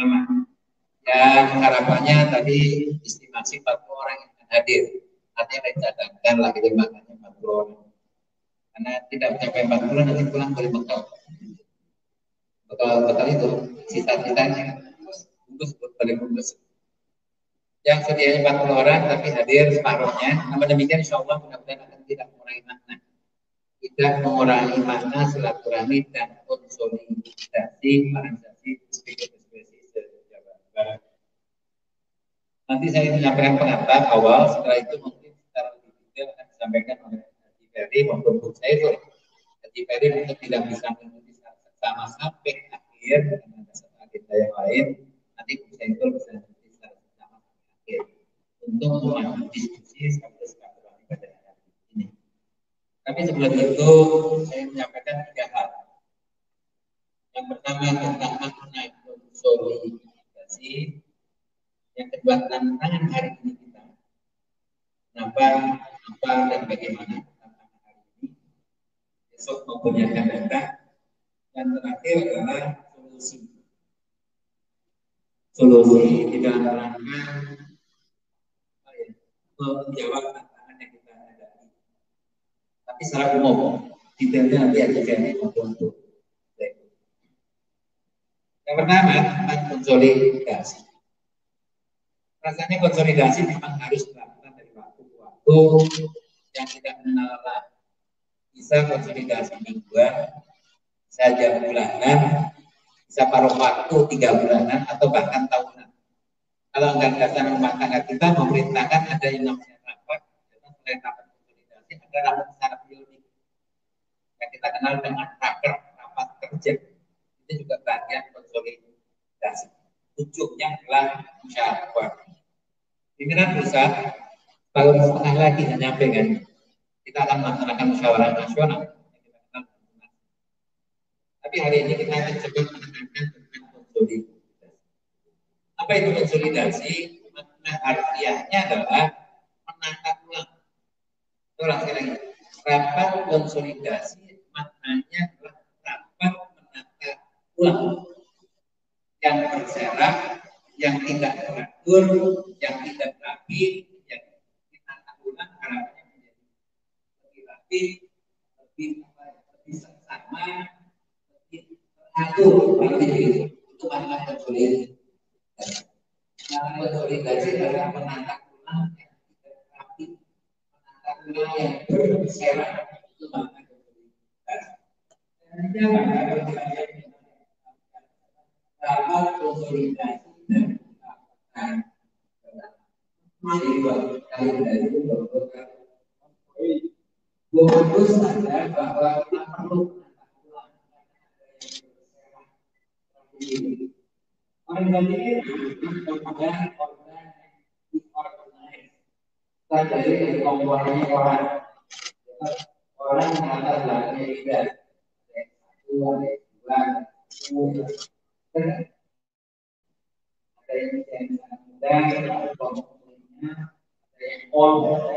pertama yang harapannya tadi estimasi 40 orang yang hadir. Artinya dicadangkan lagi di makanya 40 orang. Karena tidak mencapai 40 nanti pulang boleh bekal. Bekal bekal itu sisa-sisanya. Bungkus boleh bungkus. Yang sedianya 40 orang tapi hadir separuhnya. Namun demikian insya Allah mudah-mudahan akan tidak mengurangi makna. Tidak mengurangi makna silaturahmi dan konsolidasi organisasi Nanti saya menyampaikan pengantar awal, setelah itu mungkin secara lebih detail akan disampaikan oleh Haji Ferry maupun Bu Saiful. Haji Ferry mungkin tidak bisa mengikuti sama sampai akhir dengan ada satu agenda yang lain. Nanti Bu Saiful bisa mengikuti secara sama sampai akhir untuk memandu diskusi sekaligus silaturahmi pada hari ini. Tapi sebelum itu saya menyampaikan tiga hal. Yang pertama tentang makna konsolidasi yang kedua tantangan hari ini kita. Kenapa apa dan bagaimana tantangan hari ini? Besok maupun yang akan datang. Dan terakhir adalah solusi. Solusi di dalam rangka ya, menjawab tantangan yang kita hadapi. Tapi secara umum detailnya nanti ada maupun untuk yang pertama tentang konsolidasi rasanya konsolidasi memang harus dilakukan dari waktu ke waktu. Yang tidak mengenal bisa konsolidasi mingguan saja bulanan bisa paruh waktu tiga bulanan atau bahkan tahunan. Kalau anggaran dasar rumah tangga kita memerintahkan ada yang namanya rapat selain rapat konsolidasi ada rapat secara periodik. Yang kita kenal dengan rapat rapat kerja. Itu juga bagian konsolidasi ujungnya adalah musyawarah pimpinan pusat baru setengah lagi nggak nyampe kan. Kita akan melaksanakan musyawarah nasional. Tapi hari ini kita akan coba menekankan tentang konsolidasi. Apa itu konsolidasi? Makna harfiahnya adalah menata ulang. Ulang sekali lagi. Rapat konsolidasi maknanya adalah rapat menata ulang yang berserak yang tidak teratur, yang tidak rapi, yang kita lakukan harapannya menjadi lebih rapi, lebih lebih sama, lebih teratur, lebih itu makna konsolidasi. Nah, konsolidasi adalah yang tidak rapi, menata ulang yang berserak, itu rapat konsolidasi Bonus sadar bahwa kita perlu Orang ini kemudian organ diorganize. Kita dari komponennya orang. Orang mengatas belakangnya tidak. Satu, ada dua, ada ada yang yang muda, ada kelompoknya, ada yang old, ada yang tua,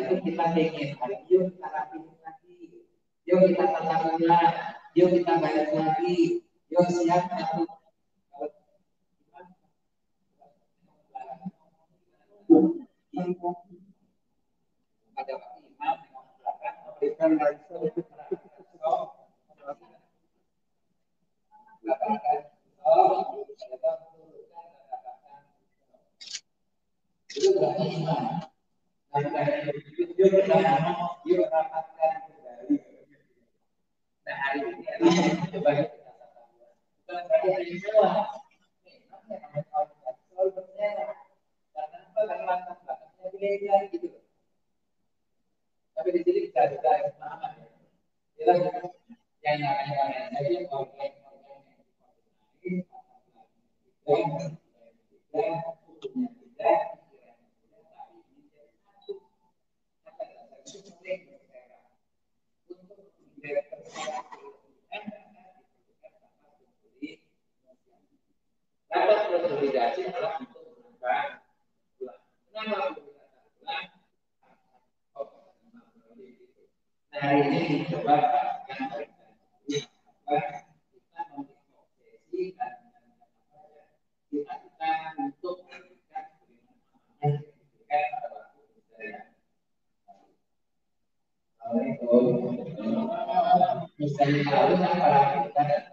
itu kita hari yuk kita rapi lagi, yuk kita tata ulang, yuk kita bayar lagi, yuk siap untuk ada imam dari dari kita nah gitu ya Konsolidasi adalah mengubah Kenapa Nah, ini dicoba yang kita kita untuk memberikan. Misalnya kalau kita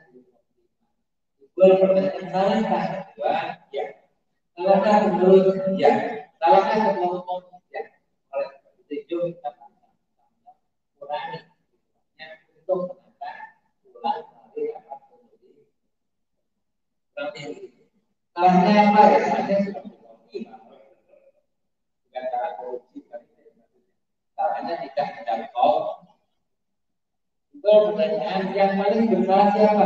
Gol pertanyaan salahkah? Dua, ya. Salahkah menurut? Ya. Salahkah sekelompok? Ya. Oleh itu kita kurangi untuk menambah ulang dari apa Berarti salahnya apa ya? Salahnya sudah dikorupsi, bukan cara korupsi, salahnya tidak menjangkau. Itu pertanyaan yang paling bersalah siapa?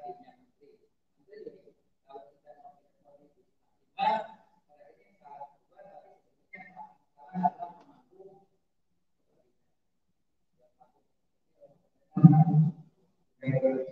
jelas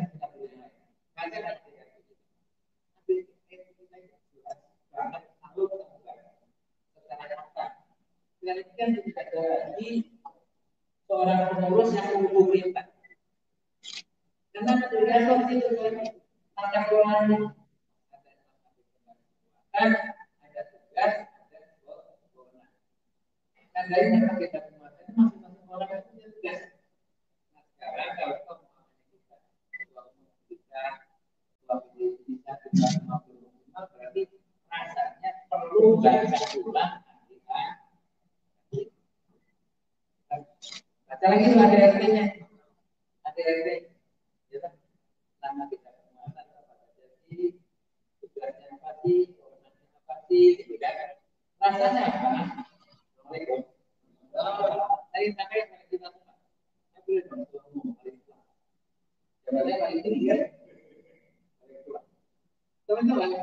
pasti pasti rasanya kita teman-teman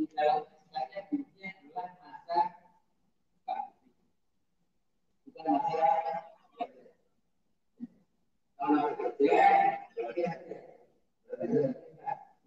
di dalam istilahnya dunia adalah masa bukan masa kalau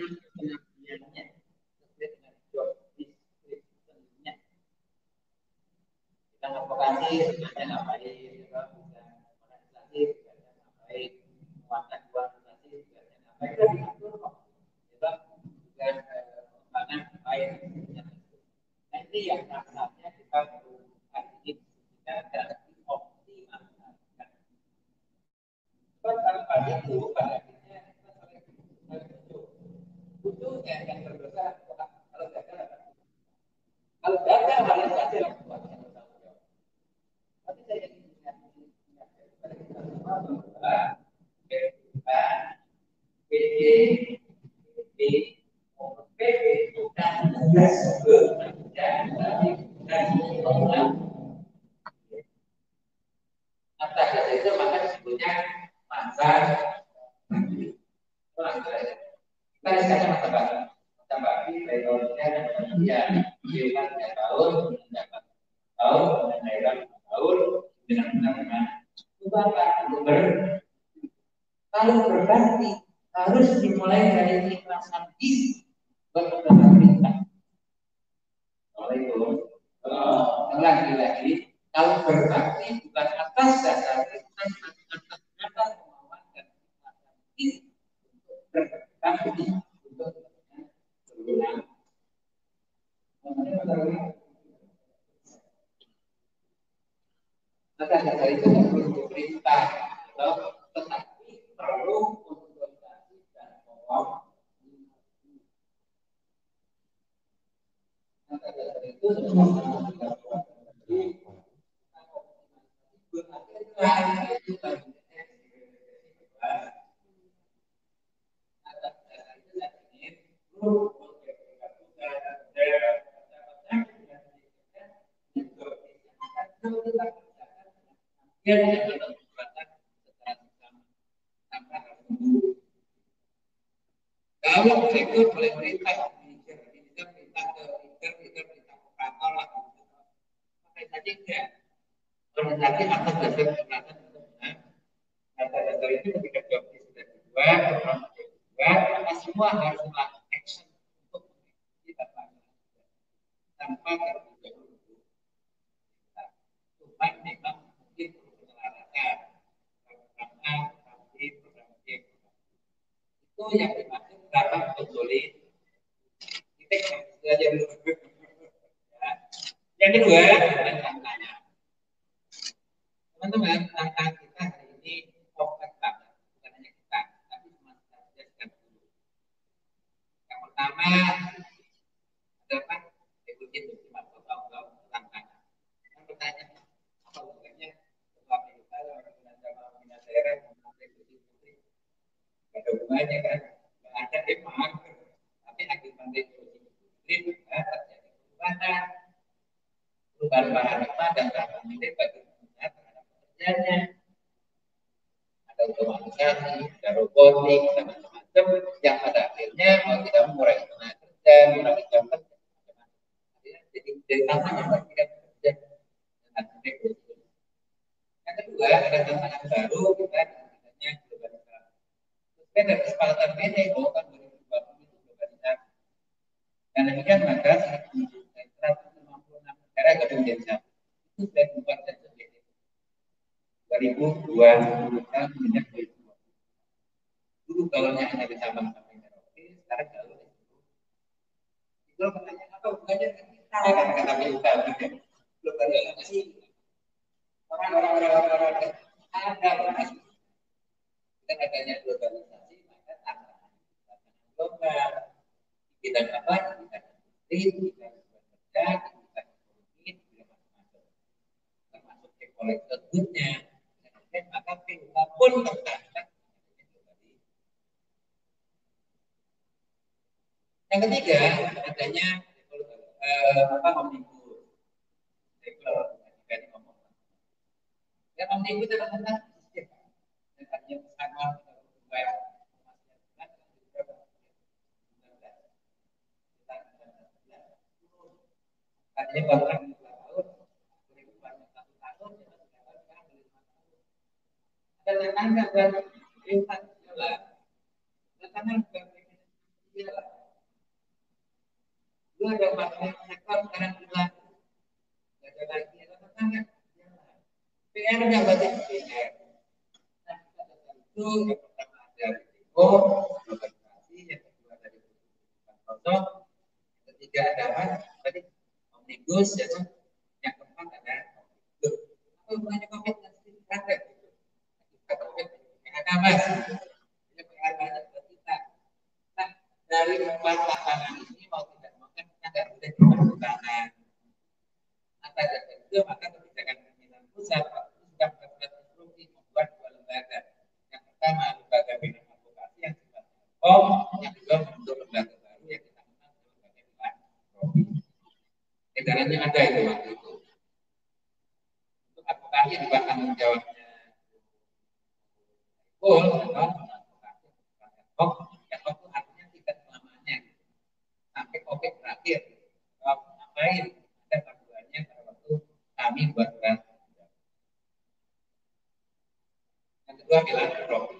mm-hmm. kan kita SK-nya masa bagi masa bagi periodenya dan penelitian tahun mendapat tahun dan tahun dengan benar-benar coba untuk ber kalau berganti harus dimulai dari ikhlasan bis berkenan pemerintah. Assalamualaikum. Oh, lagi-lagi kalau berbakti bukan atas dasar atas atas maka dari itu perlu atau tetap Iya. yang dimaksud kata betulin titik yang kedua sistem yang pada akhirnya mau tidak mengurangi tenaga kerja, mengurangi jam kerja. Jadi dari tantangan bagi kita kerja dengan Yang kedua ada tantangan baru kita namanya. globalisasi. Sesuai dari kesepakatan PTO kolektor goodnya maka PUK pun yang ketiga adanya eh, apa omnibus yang omnibus adalah dan bahkan dua tahun, satu tahun, Lu ada sektor sekarang lagi. Ada tetangga. PR. Nah, itu yang pertama ada yang kedua ketiga ada apa? Tadi omnibus ya kan Yang dan kepada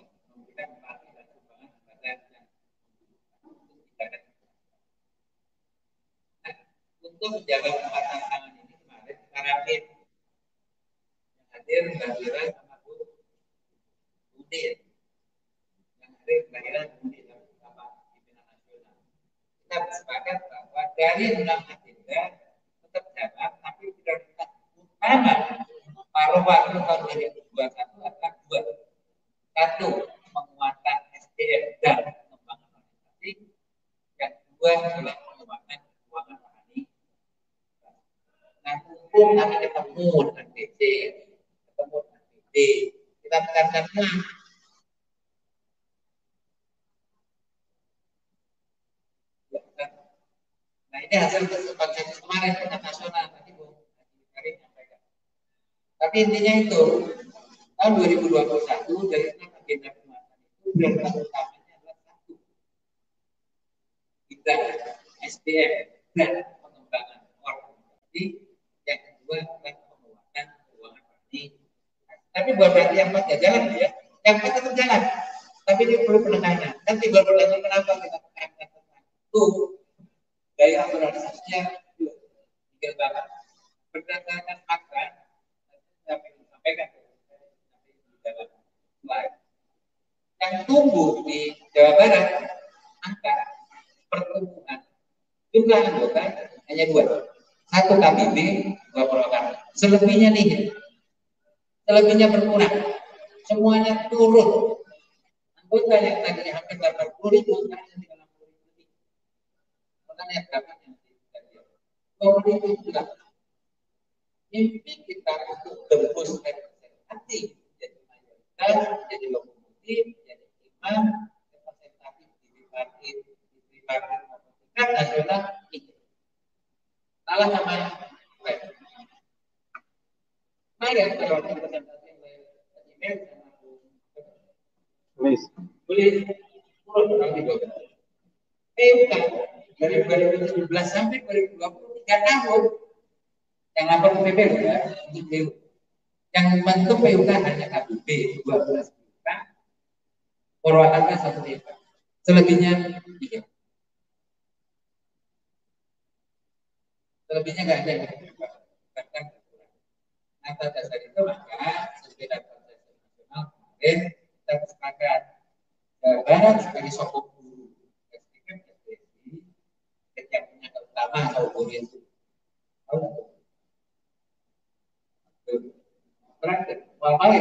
yang untuk menjaga empat tantangan ini kemarin kita rapid yang hadir Mbak sama Bu Udin yang hadir Mbak Dira Udin sama pimpinan nasional kita bersepakat bahwa dari enam agenda tetap jalan tapi prioritas utama paruh waktu tahun 2021 adalah dua satu penguatan SDM dan pengembangan organisasi. Yang kedua adalah penguatan keuangan Nah, hukum kami ketemu dengan DC, ketemu dengan BD, kita tekankan Nah, ini hasil konsensus kemarin dengan nasional. Tadi Bu Karim menyampaikan. Tapi intinya itu tahun 2021 dari agenda kita SDM dan pengembangan organisasi yang kedua adalah penguatan keuangan. Tapi buat berarti yang empat jalan ya, yang empat tetap. Tapi ini perlu penekanan. Tiba pertanyaan kenapa kita tekankan tentang itu dari organisasinya tiga banget. Berdasarkan fakta, saya sampaikan dalam slide. Yang tumbuh di Jawa Barat angka pertumbuhan jumlah anggota hanya dua satu KBB, dua Purwakarta. Selebihnya nih, selebihnya berkurang. Semuanya turun. Anggota yang tadinya hampir 80 ribu, tinggal 60 ribu. Makanya berapa yang tadi? 20 ribu juga. Mimpi kita untuk tembus representatif jadi mayoritas, jadi lokomotif, representatif di tripartit, di tripartit salah sama Tulis. tulis. Eh dari 2017 sampai 2020 tiga tahun yang lapor ke ya PU. Yang PUK hanya KBP 12 Purwakarta satu PUK. Selebihnya tiga. selebihnya nggak ada bahkan atas dasar itu maka sesuai daftar kemarin kita sepakat Barat sebagai sokong guru yang punya utama atau guru itu. Terakhir apa ya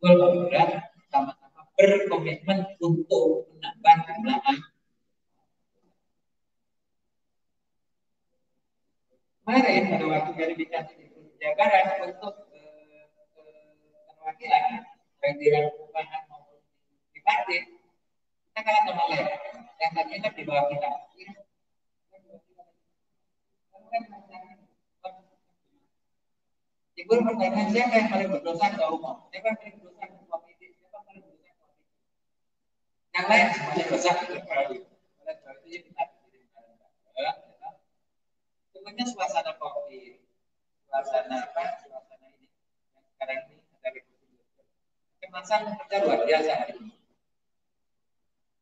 betul bergerak, sama-sama berkomitmen untuk menambah jumlah kemarin pada waktu verifikasi di Jawa Barat untuk eh, perwakilan baik di perubahan maupun di partai kita kalah sama lain yang tadinya kan di bawah kita Ibu pertanyaan siapa yang paling berdosa ke umum? Siapa yang paling berdosa ke komite? Siapa yang paling berdosa ke komite? Yang lain semuanya dosa ke Oleh sebab Sebenarnya suasana COVID, suasana apa? Suasana ini yang sekarang ini ada revolusi. Kemasan kerja luar biasa hari ini.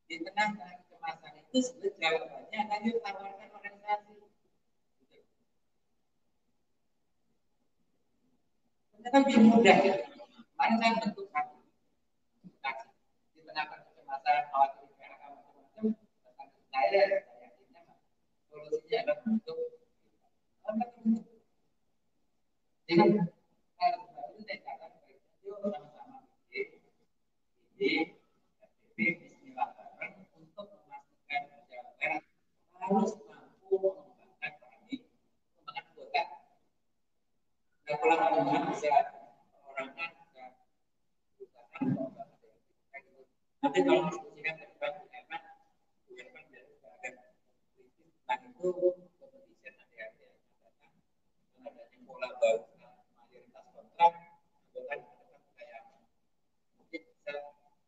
Di tengah kemasan itu sebenarnya jawabannya lanjut tawarkan Ternyata lebih mudah ya. Kemarin saya bentuk satu. Di tengah kecemasan, khawatir macam-macam, saya saya yakinnya solusinya adalah bentuk jadi sama-sama ini Bismillah bareng untuk mampu mengembangkan kami mengembangkan anggota. Dan kalau teman bisa orangnya bisa nanti kalau diskusikan depan hemat, hemat dari ada itu pola baru mayoritas kontrak bukan kayak mungkin bisa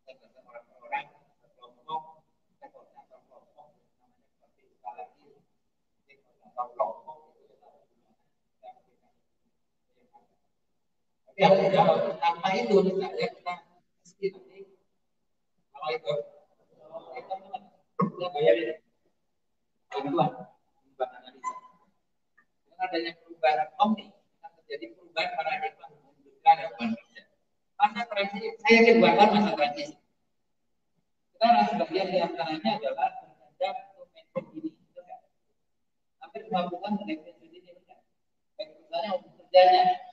tergantung orang-orang kelompok koordinator kelompok namanya seperti lagi koordinator kelompok tapi yang tidak tanpa itu misalnya kita mesti nanti kalau itu kita kita bayar ini bantuan bantuan analisa dengan adanya perubahan omni jadi perubahan paradigma membutuhkan lapangan kerja. Masa transisi, saya yakin bahkan masa transisi. Sekarang sebagian di antaranya adalah untuk mention ini. Hampir melakukan mention ini. Baik misalnya untuk kerjanya,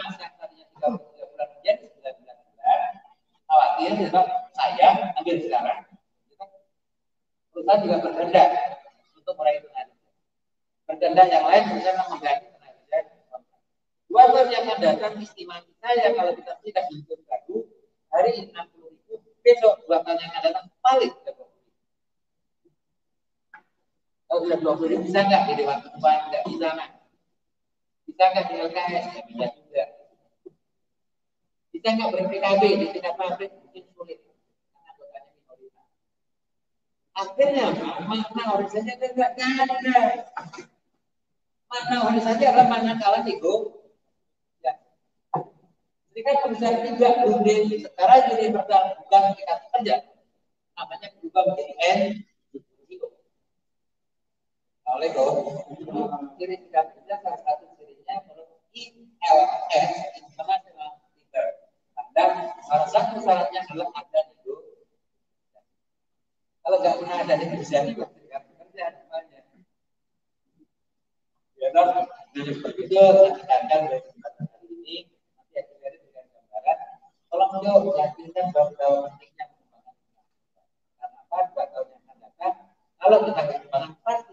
cemas yang tadinya 33 bulan menjadi 19 bulan. Khawatir, ya, saya ambil sekarang. Perusahaan juga berkehendak untuk meraih tenaga. Berkehendak yang lain misalnya mengganti Dua tahun yang akan datang estimasi saya kalau kita tidak hidup baru hari 60 ribu besok dua tahun yang akan datang paling kalau sudah 20 ribu bisa nggak di Dewan Tumpah? Nggak bisa kan? Bisa nggak di LKS? Nggak bisa Bisa nggak ber-PKB di tingkat pabrik? Mungkin sulit. Akhirnya makna organisasi itu nggak ada. Makna organisasi adalah makna kalah ego Ketika perusahaan tidak berunding secara universal bukan tingkat kerja, namanya berubah menjadi N kok ciri tidak kerja salah satu cirinya menurut ILS International salah satu syaratnya adalah ada itu. Kalau nggak pernah ada itu bekerja namanya ya dong jadi seperti itu akan dari ini tolong jauh yakinkan bahwa pentingnya pengembangan kalau kita berkembang pasti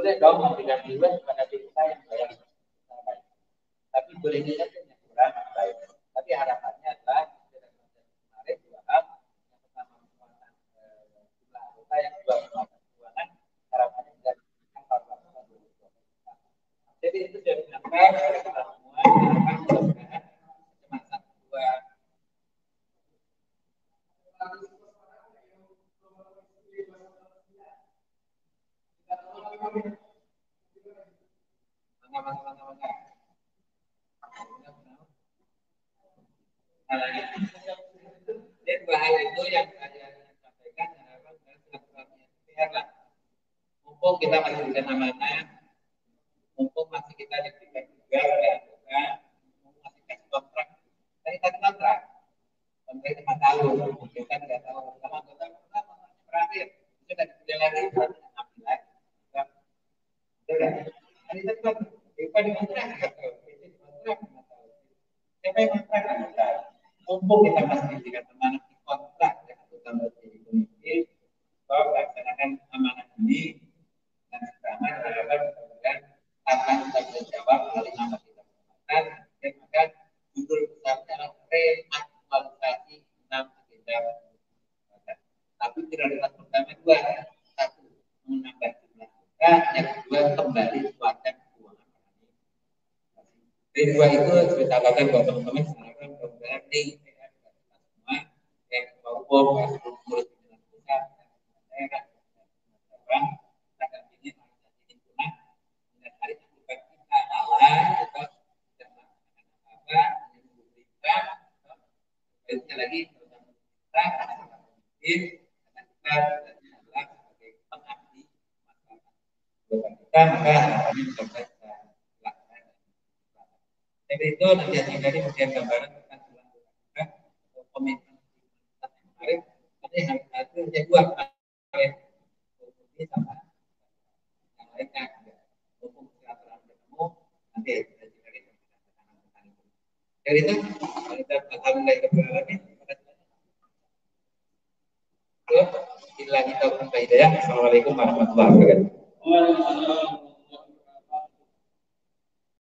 boleh dong memberikan feedback kepada tim saya yang baik. Tapi boleh dilihat kita diberikan juga oleh anggota memastikan kontrak. Dari tadi kontrak. Kontrak lima tahun kita tidak tahu. Sama anggota pertama terakhir. Kita dari beliau lagi. Ambil kan. tadi kontrak. Kita kan di kontrak. Kan Siapa yang kontrak? Mumpung kita masih teman kontrak ya, melaksanakan amanah ini sampai ke Jawa melalui nama kita. Dan maka judul besarnya adalah reaktualisasi enam agenda Tapi prioritas pertama dua, satu menambah jumlah angka, yang kedua kembali kuatkan keuangan Jadi dua itu saya katakan buat teman-teman sebenarnya mudah-mudahan nih semua yang maupun